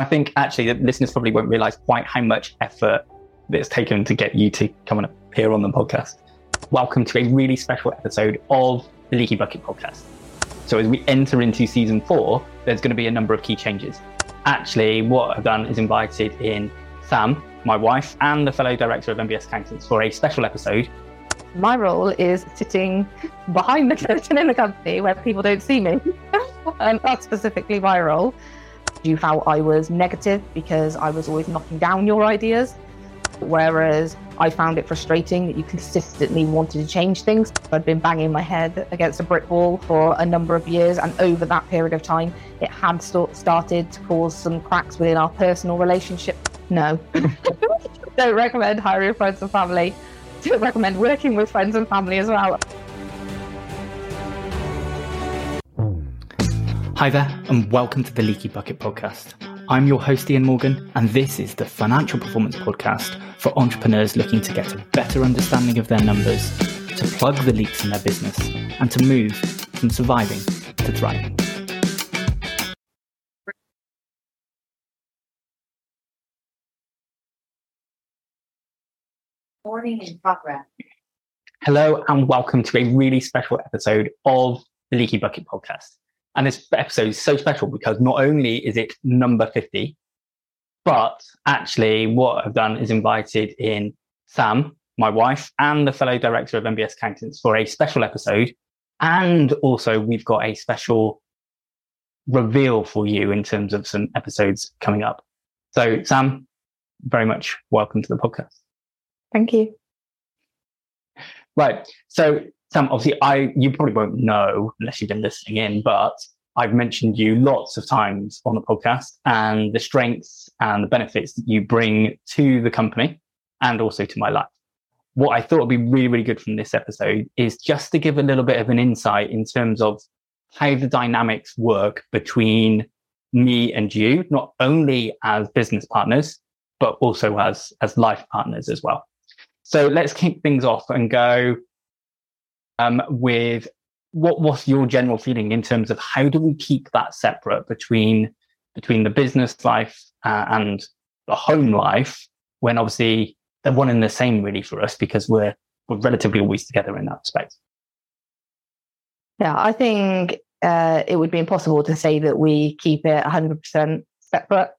I think actually the listeners probably won't realize quite how much effort it's taken to get you to come and appear on the podcast. Welcome to a really special episode of the Leaky Bucket podcast. So, as we enter into season four, there's going to be a number of key changes. Actually, what I've done is invited in Sam, my wife, and the fellow director of MBS Accountants for a special episode. My role is sitting behind the curtain in the company where people don't see me. and that's specifically my role you felt I was negative because I was always knocking down your ideas. Whereas I found it frustrating that you consistently wanted to change things. I'd been banging my head against a brick wall for a number of years, and over that period of time, it had st- started to cause some cracks within our personal relationship. No, don't recommend hiring friends and family. Don't recommend working with friends and family as well. Hi there, and welcome to the Leaky Bucket Podcast. I'm your host, Ian Morgan, and this is the Financial Performance Podcast for entrepreneurs looking to get a better understanding of their numbers, to plug the leaks in their business, and to move from surviving to thriving. Morning in progress. Hello, and welcome to a really special episode of the Leaky Bucket Podcast. And this episode is so special because not only is it number 50, but actually what I've done is invited in Sam, my wife, and the fellow director of MBS Accountants for a special episode. And also we've got a special reveal for you in terms of some episodes coming up. So Sam, very much welcome to the podcast. Thank you. Right. So Sam, obviously, I you probably won't know unless you've been listening in, but I've mentioned you lots of times on the podcast and the strengths and the benefits that you bring to the company and also to my life. What I thought would be really, really good from this episode is just to give a little bit of an insight in terms of how the dynamics work between me and you, not only as business partners, but also as, as life partners as well. So let's kick things off and go um, with what was your general feeling in terms of how do we keep that separate between between the business life uh, and the home life when obviously they're one and the same really for us because we're we're relatively always together in that respect. Yeah, I think uh, it would be impossible to say that we keep it 100% separate.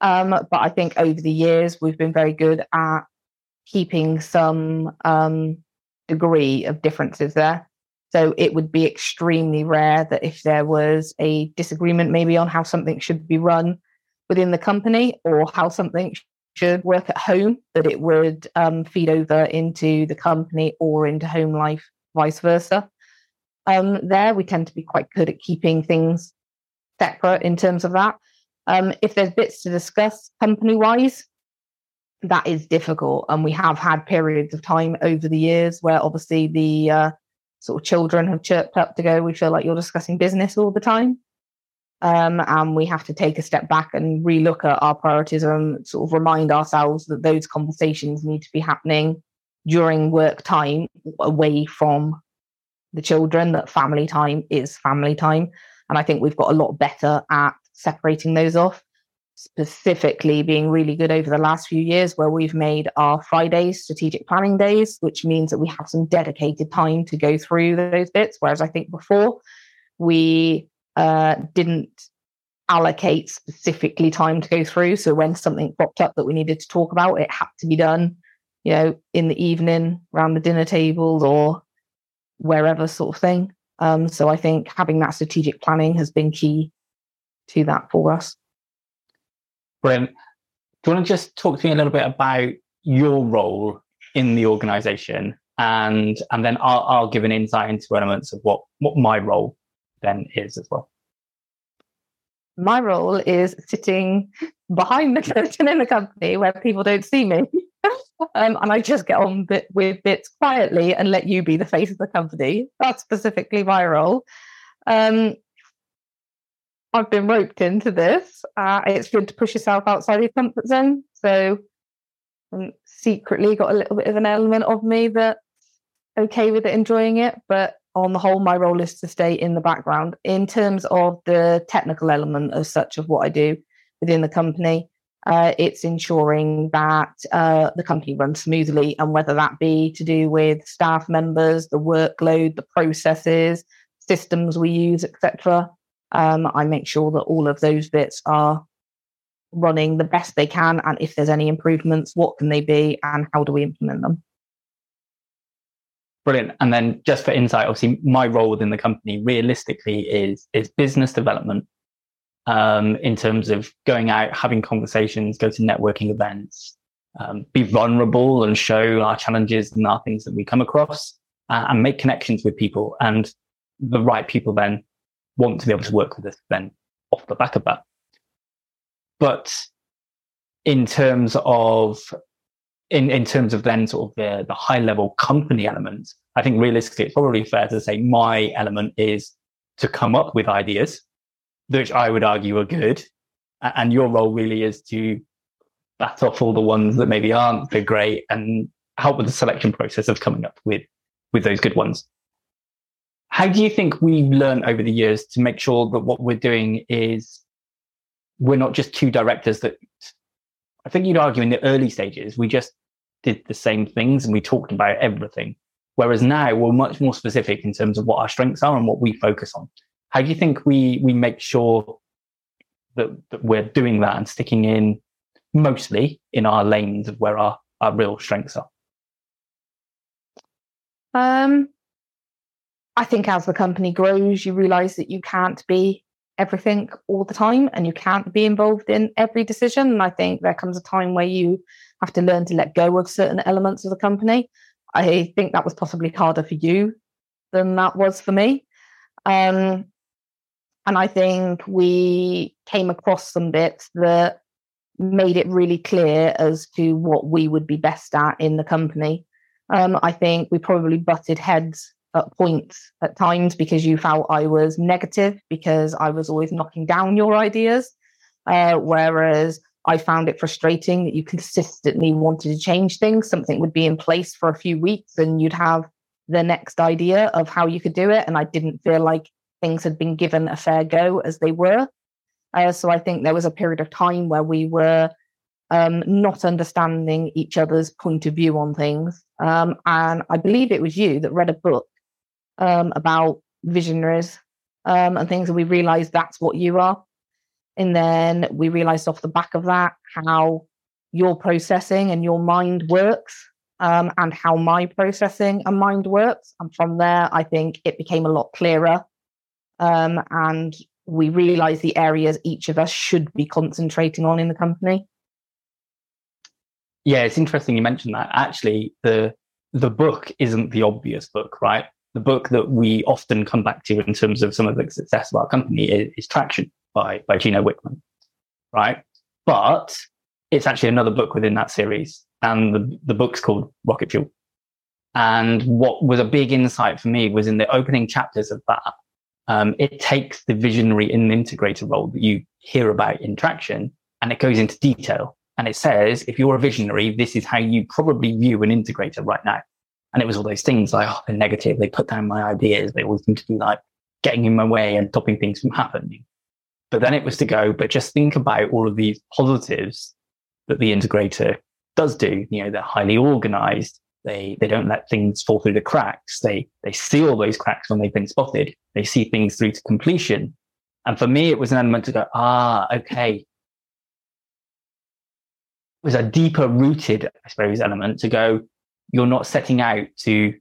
Um, but I think over the years, we've been very good at keeping some um, degree of differences there. So it would be extremely rare that if there was a disagreement, maybe on how something should be run within the company or how something should work at home, that it would um, feed over into the company or into home life, vice versa. Um, there, we tend to be quite good at keeping things separate in terms of that. Um, if there's bits to discuss company wise, that is difficult. And we have had periods of time over the years where obviously the uh, sort of children have chirped up to go, we feel like you're discussing business all the time. Um, and we have to take a step back and relook at our priorities and sort of remind ourselves that those conversations need to be happening during work time away from the children, that family time is family time. And I think we've got a lot better at separating those off specifically being really good over the last few years where we've made our Fridays strategic planning days, which means that we have some dedicated time to go through those bits. Whereas I think before we uh, didn't allocate specifically time to go through. So when something popped up that we needed to talk about, it had to be done, you know, in the evening around the dinner table or wherever sort of thing. Um, so I think having that strategic planning has been key to that for us. Do you want to just talk to me a little bit about your role in the organization? And and then I'll, I'll give an insight into elements of what what my role then is as well. My role is sitting behind the curtain in the company where people don't see me. Um, and i just get on bit, with bits quietly and let you be the face of the company. That's specifically my role. Um, I've been roped into this. Uh, it's good to push yourself outside your comfort zone. So, um, secretly got a little bit of an element of me that okay with it, enjoying it. But on the whole, my role is to stay in the background. In terms of the technical element of such of what I do within the company. Uh, it's ensuring that uh, the company runs smoothly, and whether that be to do with staff members, the workload, the processes, systems we use, etc. Um, I make sure that all of those bits are running the best they can, and if there's any improvements, what can they be, and how do we implement them? Brilliant. And then just for insight, obviously my role within the company realistically is is business development um, in terms of going out, having conversations, go to networking events, um, be vulnerable and show our challenges and our things that we come across uh, and make connections with people. And the right people then want to be able to work with us then off the back of that. But in terms of in, in terms of then sort of the, the high level company element, I think realistically, it's probably fair to say my element is to come up with ideas, which I would argue are good. And your role really is to bat off all the ones that maybe aren't so great and help with the selection process of coming up with, with those good ones. How do you think we've learned over the years to make sure that what we're doing is we're not just two directors that I think you'd argue in the early stages, we just did the same things and we talked about everything. Whereas now we're much more specific in terms of what our strengths are and what we focus on. How do you think we we make sure that, that we're doing that and sticking in mostly in our lanes of where our, our real strengths are? Um, I think as the company grows, you realize that you can't be everything all the time and you can't be involved in every decision. And I think there comes a time where you have to learn to let go of certain elements of the company. I think that was possibly harder for you than that was for me. Um, and I think we came across some bits that made it really clear as to what we would be best at in the company. Um, I think we probably butted heads at points at times because you felt I was negative because I was always knocking down your ideas. Uh, whereas I found it frustrating that you consistently wanted to change things. Something would be in place for a few weeks and you'd have the next idea of how you could do it. And I didn't feel like things had been given a fair go as they were. Uh, so I think there was a period of time where we were um, not understanding each other's point of view on things. Um, and I believe it was you that read a book um, about visionaries um, and things, and we realized that's what you are. And then we realized off the back of that how your processing and your mind works um, and how my processing and mind works. And from there, I think it became a lot clearer. Um, and we realized the areas each of us should be concentrating on in the company. Yeah, it's interesting you mentioned that. Actually, the the book isn't the obvious book, right? The book that we often come back to in terms of some of the success of our company is, is Traction by, by Gino Wickman, right? But it's actually another book within that series. And the, the book's called Rocket Fuel. And what was a big insight for me was in the opening chapters of that, um, it takes the visionary and integrator role that you hear about in Traction and it goes into detail. And it says, if you're a visionary, this is how you probably view an integrator right now. And it was all those things like, oh, they're negative. They put down my ideas. They always seem to be like getting in my way and stopping things from happening. But then it was to go, but just think about all of these positives that the integrator does do. You know, they're highly organized. They, they don't let things fall through the cracks. They, they see all those cracks when they've been spotted. They see things through to completion. And for me, it was an element to go, ah, okay. It was a deeper rooted, I suppose, element to go, you're not setting out to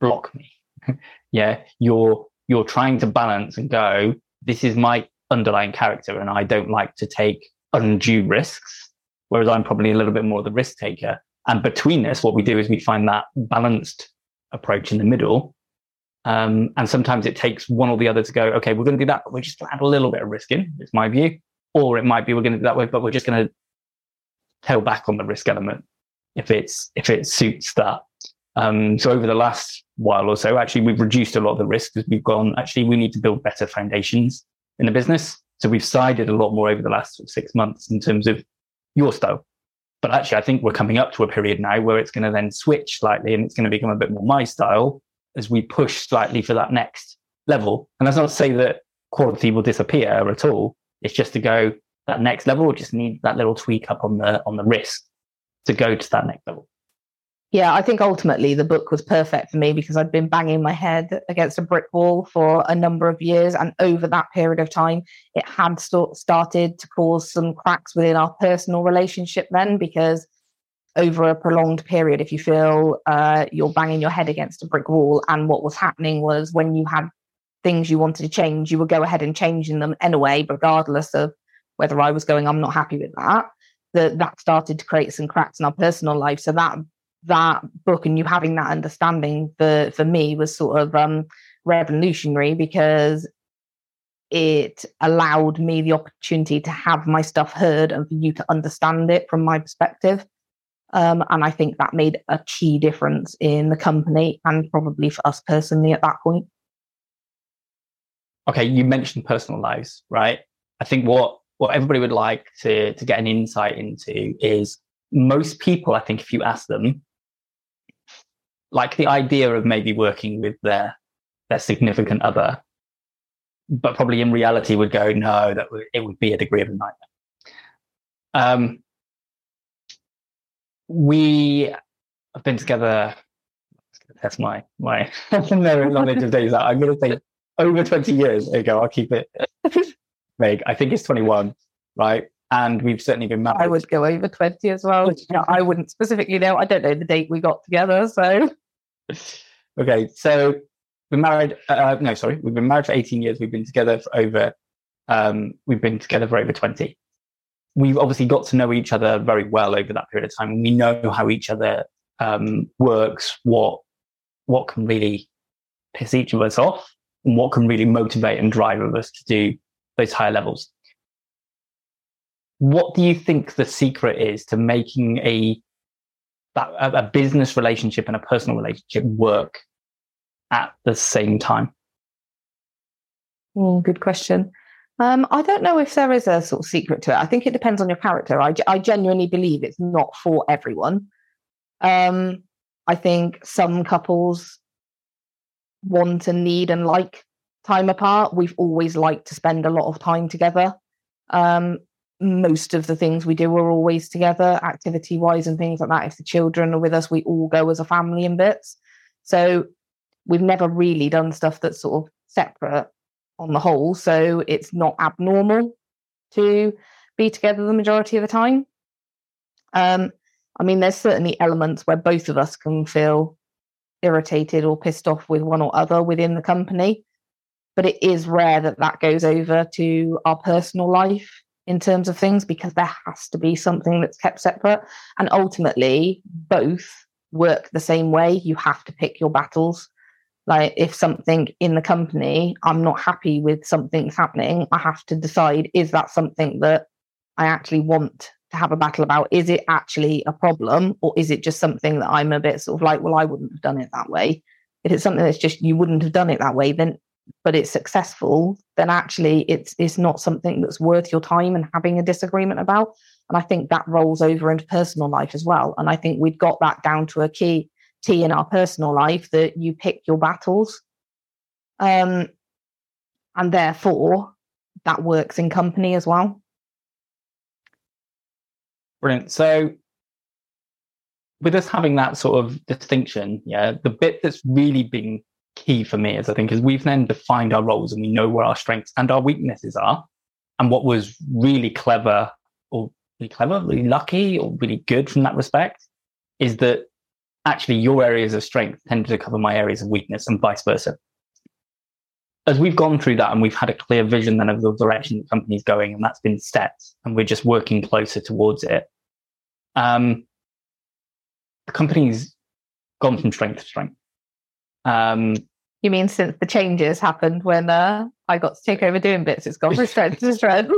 block me. yeah. You're, you're trying to balance and go, this is my underlying character and I don't like to take undue risks, whereas I'm probably a little bit more of the risk taker. And between us, what we do is we find that balanced approach in the middle. Um, and sometimes it takes one or the other to go, okay, we're going to do that, but we're just going to add a little bit of risk in, it's my view. Or it might be we're going to do that way, but we're just going to tail back on the risk element if it's if it suits that. Um, so over the last while or so, actually, we've reduced a lot of the risk because we've gone, actually, we need to build better foundations in the business. So we've sided a lot more over the last six months in terms of your style. But actually, I think we're coming up to a period now where it's going to then switch slightly and it's going to become a bit more my style as we push slightly for that next level. And that's not to say that quality will disappear at all. It's just to go, that next level or just need that little tweak up on the on the wrist to go to that next level? Yeah, I think ultimately the book was perfect for me because I'd been banging my head against a brick wall for a number of years. And over that period of time, it had st- started to cause some cracks within our personal relationship then because over a prolonged period, if you feel uh, you're banging your head against a brick wall, and what was happening was when you had things you wanted to change, you would go ahead and changing them anyway, regardless of whether I was going, I'm not happy with that. That that started to create some cracks in our personal life. So that that book and you having that understanding for for me was sort of um revolutionary because it allowed me the opportunity to have my stuff heard and for you to understand it from my perspective. Um, and I think that made a key difference in the company and probably for us personally at that point. Okay, you mentioned personal lives, right? I think what what everybody would like to to get an insight into is most people. I think if you ask them, like the idea of maybe working with their their significant other, but probably in reality would go, no, that it would be a degree of a nightmare. Um, we have been together. That's my my knowledge of days. I'm going to say over 20 years ago. I'll keep it vague. I think it's 21, right? And we've certainly been married. I would go over 20 as well. I wouldn't specifically know. I don't know the date we got together. So okay, so we're married. Uh, no, sorry, we've been married for 18 years. We've been together for over. Um, we've been together for over 20. We've obviously got to know each other very well over that period of time. We know how each other um, works, what what can really piss each of us off, and what can really motivate and drive us to do those higher levels. What do you think the secret is to making a a, business relationship and a personal relationship work at the same time? Mm, good question. Um, I don't know if there is a sort of secret to it. I think it depends on your character. I, I genuinely believe it's not for everyone. Um, I think some couples want and need and like time apart. We've always liked to spend a lot of time together. Um, most of the things we do are always together, activity wise and things like that. If the children are with us, we all go as a family in bits. So we've never really done stuff that's sort of separate on the whole. So it's not abnormal to be together the majority of the time. Um, I mean, there's certainly elements where both of us can feel irritated or pissed off with one or other within the company, but it is rare that that goes over to our personal life in terms of things because there has to be something that's kept separate. And ultimately, both work the same way. You have to pick your battles. Like, if something in the company, I'm not happy with something happening, I have to decide is that something that I actually want to have a battle about? Is it actually a problem or is it just something that I'm a bit sort of like, well, I wouldn't have done it that way? If it's something that's just you wouldn't have done it that way, then but it's successful, then actually it's it's not something that's worth your time and having a disagreement about. And I think that rolls over into personal life as well. And I think we've got that down to a key T in our personal life that you pick your battles. Um, and therefore that works in company as well. Brilliant. So with us having that sort of distinction, yeah, the bit that's really been key for me is I think is we've then defined our roles and we know where our strengths and our weaknesses are. And what was really clever or really clever, really lucky or really good from that respect is that actually your areas of strength tend to cover my areas of weakness and vice versa. As we've gone through that and we've had a clear vision then of the direction the company's going and that's been set and we're just working closer towards it. Um, the company's gone from strength to strength. Um, you mean since the changes happened when uh, I got to take over doing bits, it's gone from strength to strength.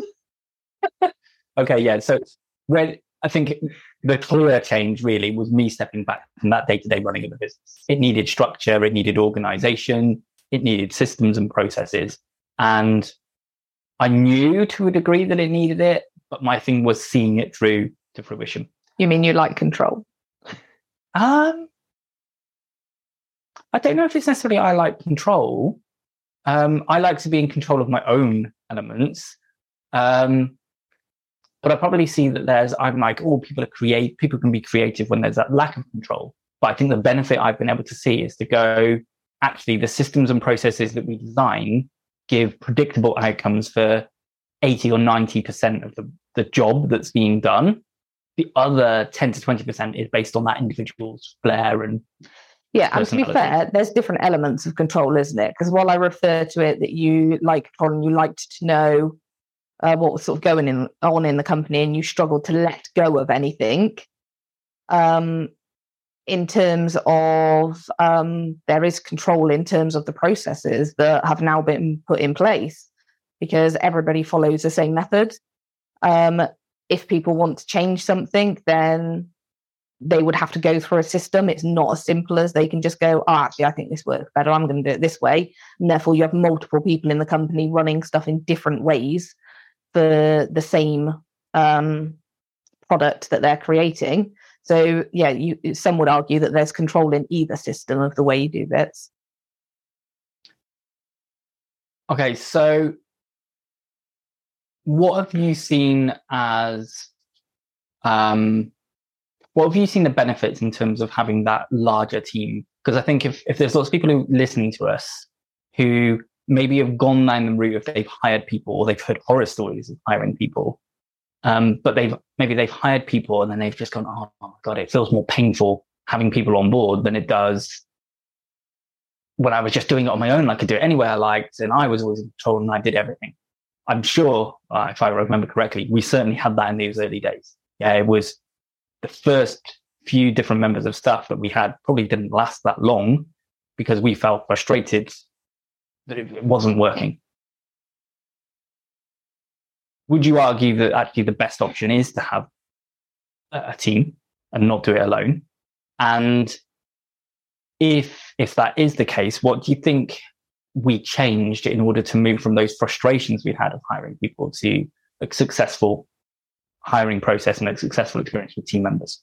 okay, yeah. So when I think the clear change really was me stepping back from that day to day running of the business. It needed structure, it needed organization, it needed systems and processes. And I knew to a degree that it needed it, but my thing was seeing it through to fruition. You mean you like control? Um, I don't know if it's necessarily I like control. Um, I like to be in control of my own elements. Um, but I probably see that there's, I'm like, oh, people are create, people can be creative when there's that lack of control. But I think the benefit I've been able to see is to go, actually, the systems and processes that we design give predictable outcomes for 80 or 90% of the, the job that's being done. The other 10 to 20% is based on that individual's flair and yeah, and to be fair, there's different elements of control, isn't it? Because while I refer to it that you like control and you liked to know uh, what was sort of going in, on in the company and you struggled to let go of anything, um, in terms of um, there is control in terms of the processes that have now been put in place because everybody follows the same method. Um, if people want to change something, then they would have to go through a system. It's not as simple as they can just go, oh, actually, I think this works better. I'm going to do it this way. And therefore, you have multiple people in the company running stuff in different ways for the same um, product that they're creating. So, yeah, you, some would argue that there's control in either system of the way you do bits. Okay, so what have you seen as um, what have you seen the benefits in terms of having that larger team? Because I think if, if there's lots of people who listening to us who maybe have gone down the route of they've hired people or they've heard horror stories of hiring people, um, but they've maybe they've hired people and then they've just gone, oh my god, it feels more painful having people on board than it does when I was just doing it on my own. I could do it anywhere I liked, and I was always in control and I did everything. I'm sure, uh, if I remember correctly, we certainly had that in those early days. Yeah, it was the first few different members of staff that we had probably didn't last that long because we felt frustrated that it wasn't working. Would you argue that actually the best option is to have a team and not do it alone? And if if that is the case, what do you think we changed in order to move from those frustrations we had of hiring people to a successful hiring process and a successful experience with team members?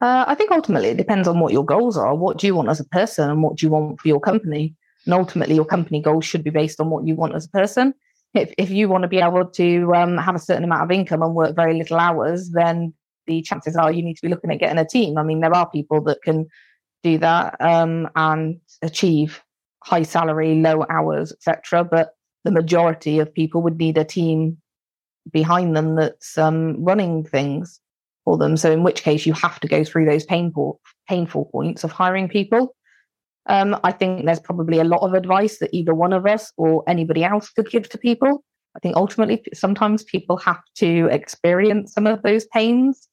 Uh, I think ultimately it depends on what your goals are. What do you want as a person and what do you want for your company? And ultimately, your company goals should be based on what you want as a person. If, if you want to be able to um, have a certain amount of income and work very little hours, then the chances are you need to be looking at getting a team. I mean, there are people that can do that um, and achieve high salary, low hours, etc. But the majority of people would need a team behind them that's um, running things for them. So in which case you have to go through those painful painful points of hiring people. Um, I think there's probably a lot of advice that either one of us or anybody else could give to people. I think ultimately sometimes people have to experience some of those pains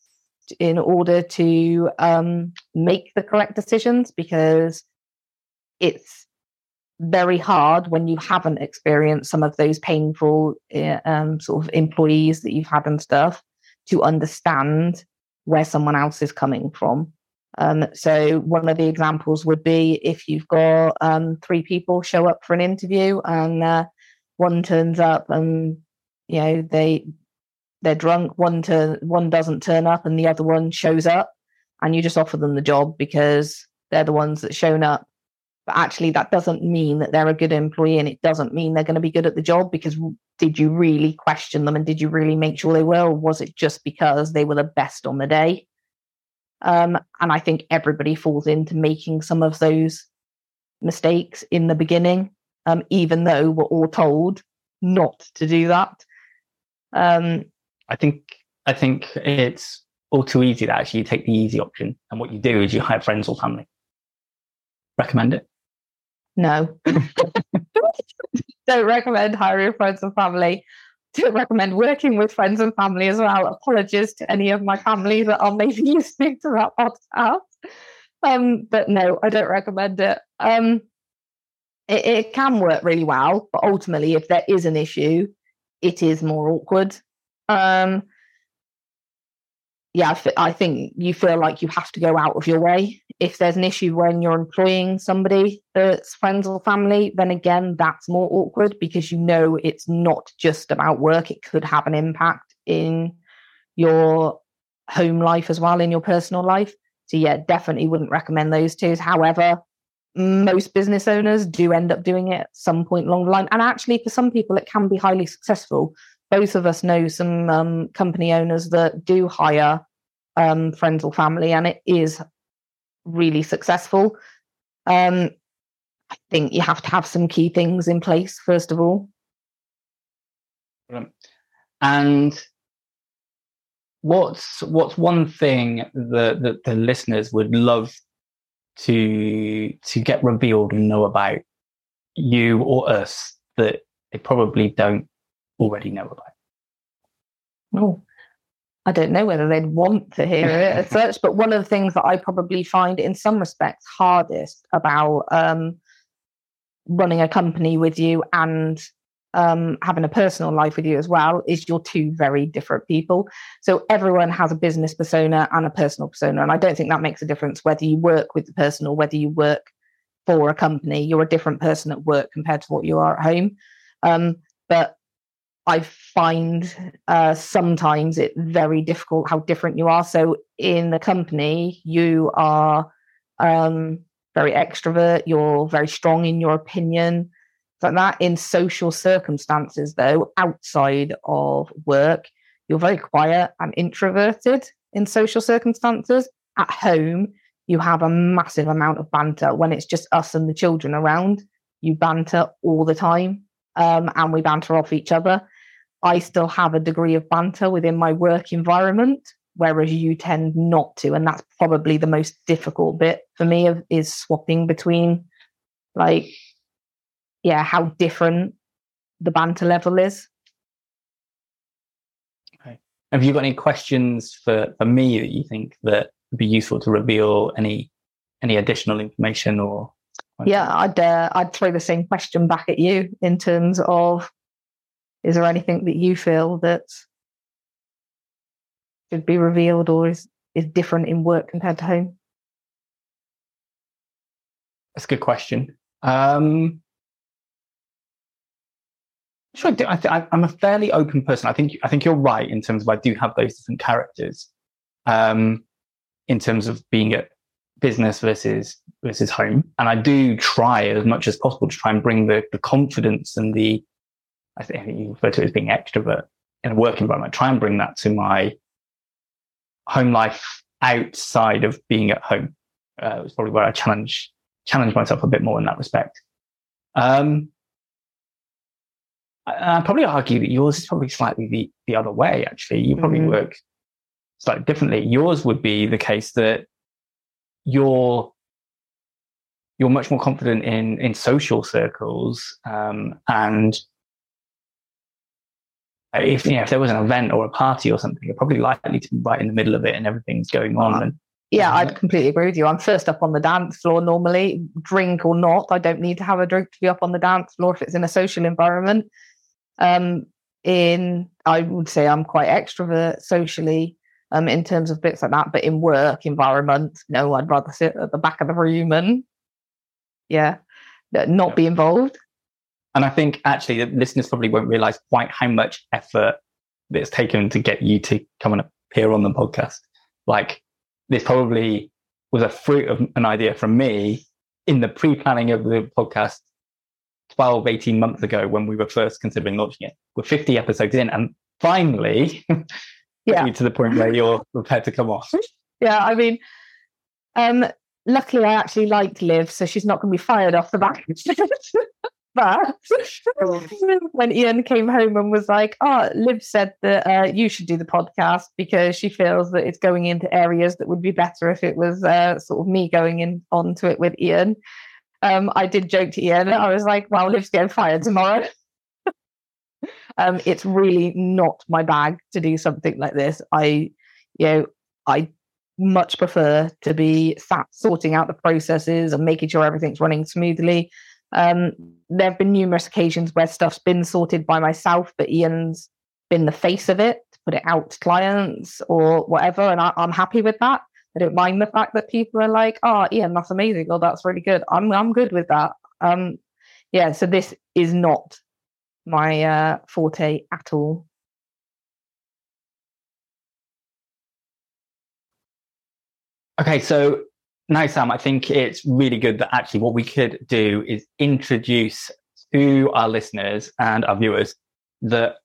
in order to um, make the correct decisions because it's very hard when you haven't experienced some of those painful eh, um, sort of employees that you've had and stuff to understand where someone else is coming from. Um, so one of the examples would be if you've got um, three people show up for an interview and uh, one turns up and you know they they're drunk, one turn one doesn't turn up and the other one shows up, and you just offer them the job because they're the ones that shown up but actually that doesn't mean that they're a good employee and it doesn't mean they're going to be good at the job because did you really question them and did you really make sure they were or was it just because they were the best on the day? Um, and i think everybody falls into making some of those mistakes in the beginning um, even though we're all told not to do that. Um, i think i think it's all too easy that actually you take the easy option and what you do is you hire friends or family. Recommend it no. Don't recommend hiring friends and family. Don't recommend working with friends and family as well. Apologies to any of my family that are maybe listening to that podcast. Um, but no, I don't recommend it. Um, it, it can work really well, but ultimately, if there is an issue, it is more awkward. Um, yeah, I think you feel like you have to go out of your way. If there's an issue when you're employing somebody that's friends or family, then again, that's more awkward because you know it's not just about work. It could have an impact in your home life as well, in your personal life. So, yeah, definitely wouldn't recommend those two. However, most business owners do end up doing it at some point along the line. And actually, for some people, it can be highly successful both of us know some um, company owners that do hire um, friends or family, and it is really successful. Um, I think you have to have some key things in place first of all. And what's what's one thing that, that the listeners would love to to get revealed and know about you or us that they probably don't already know about? Oh, I don't know whether they'd want to hear it as such, but one of the things that I probably find in some respects hardest about um, running a company with you and um, having a personal life with you as well is you're two very different people. So everyone has a business persona and a personal persona. And I don't think that makes a difference whether you work with the person or whether you work for a company. You're a different person at work compared to what you are at home. Um, but I find uh, sometimes it very difficult how different you are. So in the company, you are um, very extrovert. You're very strong in your opinion like that in social circumstances, though, outside of work, you're very quiet and introverted in social circumstances. At home, you have a massive amount of banter. When it's just us and the children around, you banter all the time um, and we banter off each other. I still have a degree of banter within my work environment, whereas you tend not to. And that's probably the most difficult bit for me of, is swapping between like yeah, how different the banter level is. Okay. Have you got any questions for, for me that you think that would be useful to reveal any any additional information or yeah i'd uh, i'd throw the same question back at you in terms of is there anything that you feel that should be revealed or is is different in work compared to home? That's a good question. Um Sure, I th- I'm a fairly open person. I think I think you're right in terms of I do have those different characters, um, in terms of being at business versus versus home, and I do try as much as possible to try and bring the the confidence and the I think you refer to it as being extrovert in a work environment. Try and bring that to my home life outside of being at home. Uh, it's probably where I challenge challenge myself a bit more in that respect. Um, I'd probably argue that yours is probably slightly the, the other way, actually. You probably mm-hmm. work slightly differently. Yours would be the case that you're you're much more confident in in social circles um, and if you know if there was an event or a party or something, you're probably likely to be right in the middle of it and everything's going on. And yeah, I'd completely agree with you. I'm first up on the dance floor normally, drink or not. I don't need to have a drink to be up on the dance floor if it's in a social environment. Um, in I would say I'm quite extrovert socially um, in terms of bits like that, but in work environment, no, I'd rather sit at the back of the room and yeah, not be involved. And I think actually the listeners probably won't realize quite how much effort it's taken to get you to come and appear on the podcast. Like this probably was a fruit of an idea from me in the pre-planning of the podcast 12, 18 months ago when we were first considering launching it. We're 50 episodes in and finally yeah. to the point where you're prepared to come off. Yeah, I mean, um, luckily I actually liked Liv, so she's not going to be fired off the back. but when Ian came home and was like, "Oh, Liv said that uh, you should do the podcast because she feels that it's going into areas that would be better if it was uh, sort of me going in onto it with Ian." Um, I did joke to Ian. I was like, "Well, Liv's getting fired tomorrow." Um, it's really not my bag to do something like this. I, you know, I much prefer to be sat sorting out the processes and making sure everything's running smoothly. Um, there have been numerous occasions where stuff's been sorted by myself, but Ian's been the face of it to put it out to clients or whatever, and I, am happy with that. I don't mind the fact that people are like, "Oh, Ian, that's amazing. Oh, that's really good." I'm I'm good with that. Um, yeah. So this is not my uh, forte at all. Okay, so now, Sam, I think it's really good that actually what we could do is introduce to our listeners and our viewers that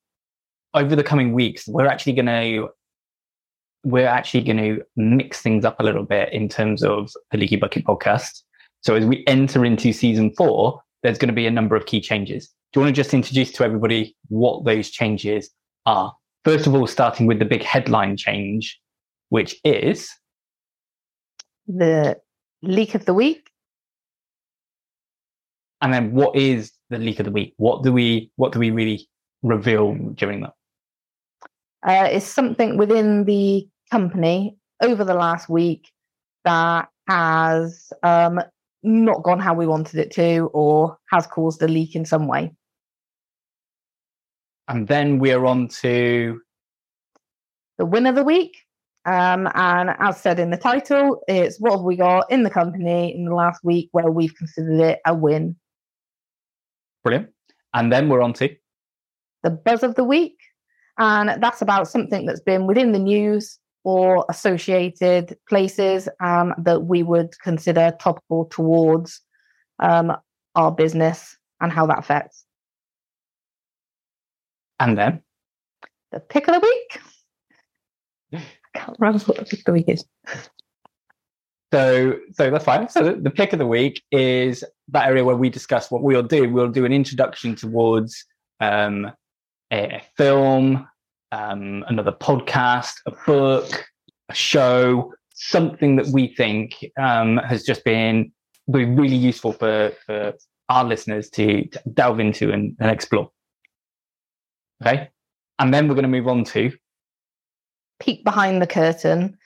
over the coming weeks, we're actually going to we're actually going to mix things up a little bit in terms of the Leaky Bucket podcast. So as we enter into season four, there's going to be a number of key changes. Do you want to just introduce to everybody what those changes are? First of all, starting with the big headline change, which is the leak of the week. And then what is the leak of the week? What do we what do we really reveal during that? Uh, is something within the company over the last week that has um, not gone how we wanted it to or has caused a leak in some way. And then we're on to the win of the week. Um, and as said in the title, it's what have we got in the company in the last week where we've considered it a win. Brilliant. And then we're on to the buzz of the week. And that's about something that's been within the news or associated places um, that we would consider topical towards um, our business and how that affects. And then the pick of the week. I can't remember what the pick of the week is. So, so that's fine. So the pick of the week is that area where we discuss what we'll do. We'll do an introduction towards um, a, a film, um, another podcast, a book, a show, something that we think um, has just been really useful for, for our listeners to, to delve into and, and explore. Okay. And then we're going to move on to peek behind the curtain.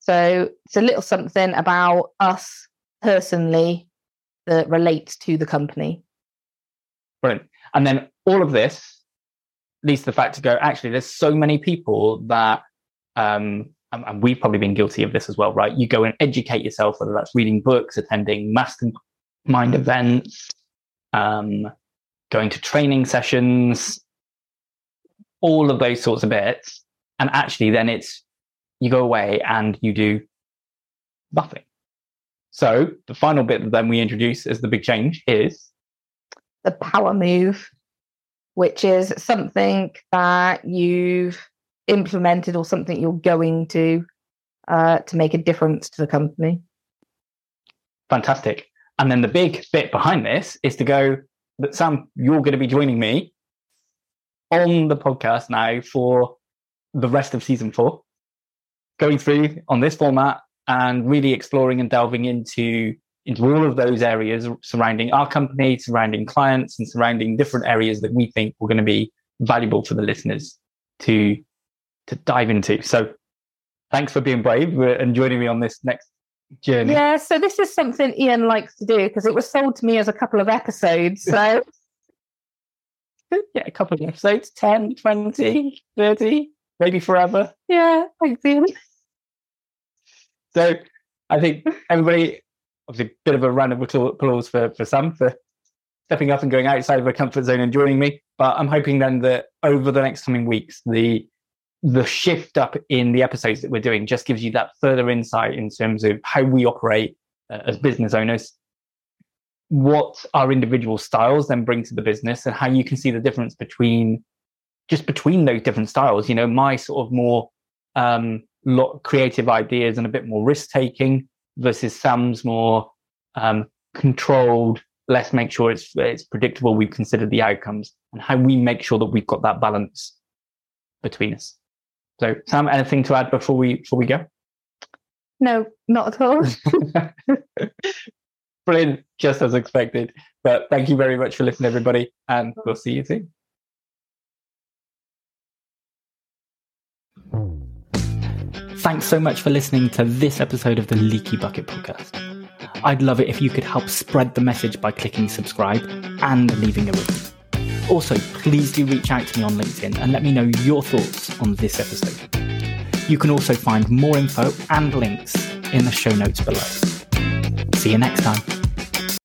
So it's a little something about us personally that relates to the company. Brilliant. And then all of this leads to the fact to go, actually, there's so many people that, um, and we've probably been guilty of this as well, right? You go and educate yourself, whether that's reading books, attending mastermind events, um, going to training sessions, all of those sorts of bits. And actually, then it's you go away and you do nothing. So the final bit that then we introduce as the big change is the power move which is something that you've implemented or something you're going to uh, to make a difference to the company. Fantastic. And then the big bit behind this is to go that Sam, you're going to be joining me on the podcast now for the rest of season four, going through on this format and really exploring and delving into into all of those areas surrounding our company, surrounding clients, and surrounding different areas that we think were going to be valuable for the listeners to to dive into. So, thanks for being brave and joining me on this next journey. Yeah, so this is something Ian likes to do because it was sold to me as a couple of episodes. So, yeah, a couple of episodes 10, 20, 30, maybe forever. Yeah, thanks, Ian. So, I think everybody obviously a bit of a round of applause for, for Sam for stepping up and going outside of her comfort zone and joining me. But I'm hoping then that over the next coming weeks, the the shift up in the episodes that we're doing just gives you that further insight in terms of how we operate uh, as business owners, what our individual styles then bring to the business, and how you can see the difference between just between those different styles. You know, my sort of more um, lot creative ideas and a bit more risk taking versus Sam's more um, controlled. Let's make sure it's it's predictable. We've considered the outcomes and how we make sure that we've got that balance between us. So, Sam, anything to add before we before we go? No, not at all. Brilliant, just as expected. But thank you very much for listening, everybody, and we'll see you soon. Thanks so much for listening to this episode of the Leaky Bucket podcast. I'd love it if you could help spread the message by clicking subscribe and leaving a review. Also, please do reach out to me on LinkedIn and let me know your thoughts on this episode. You can also find more info and links in the show notes below. See you next time.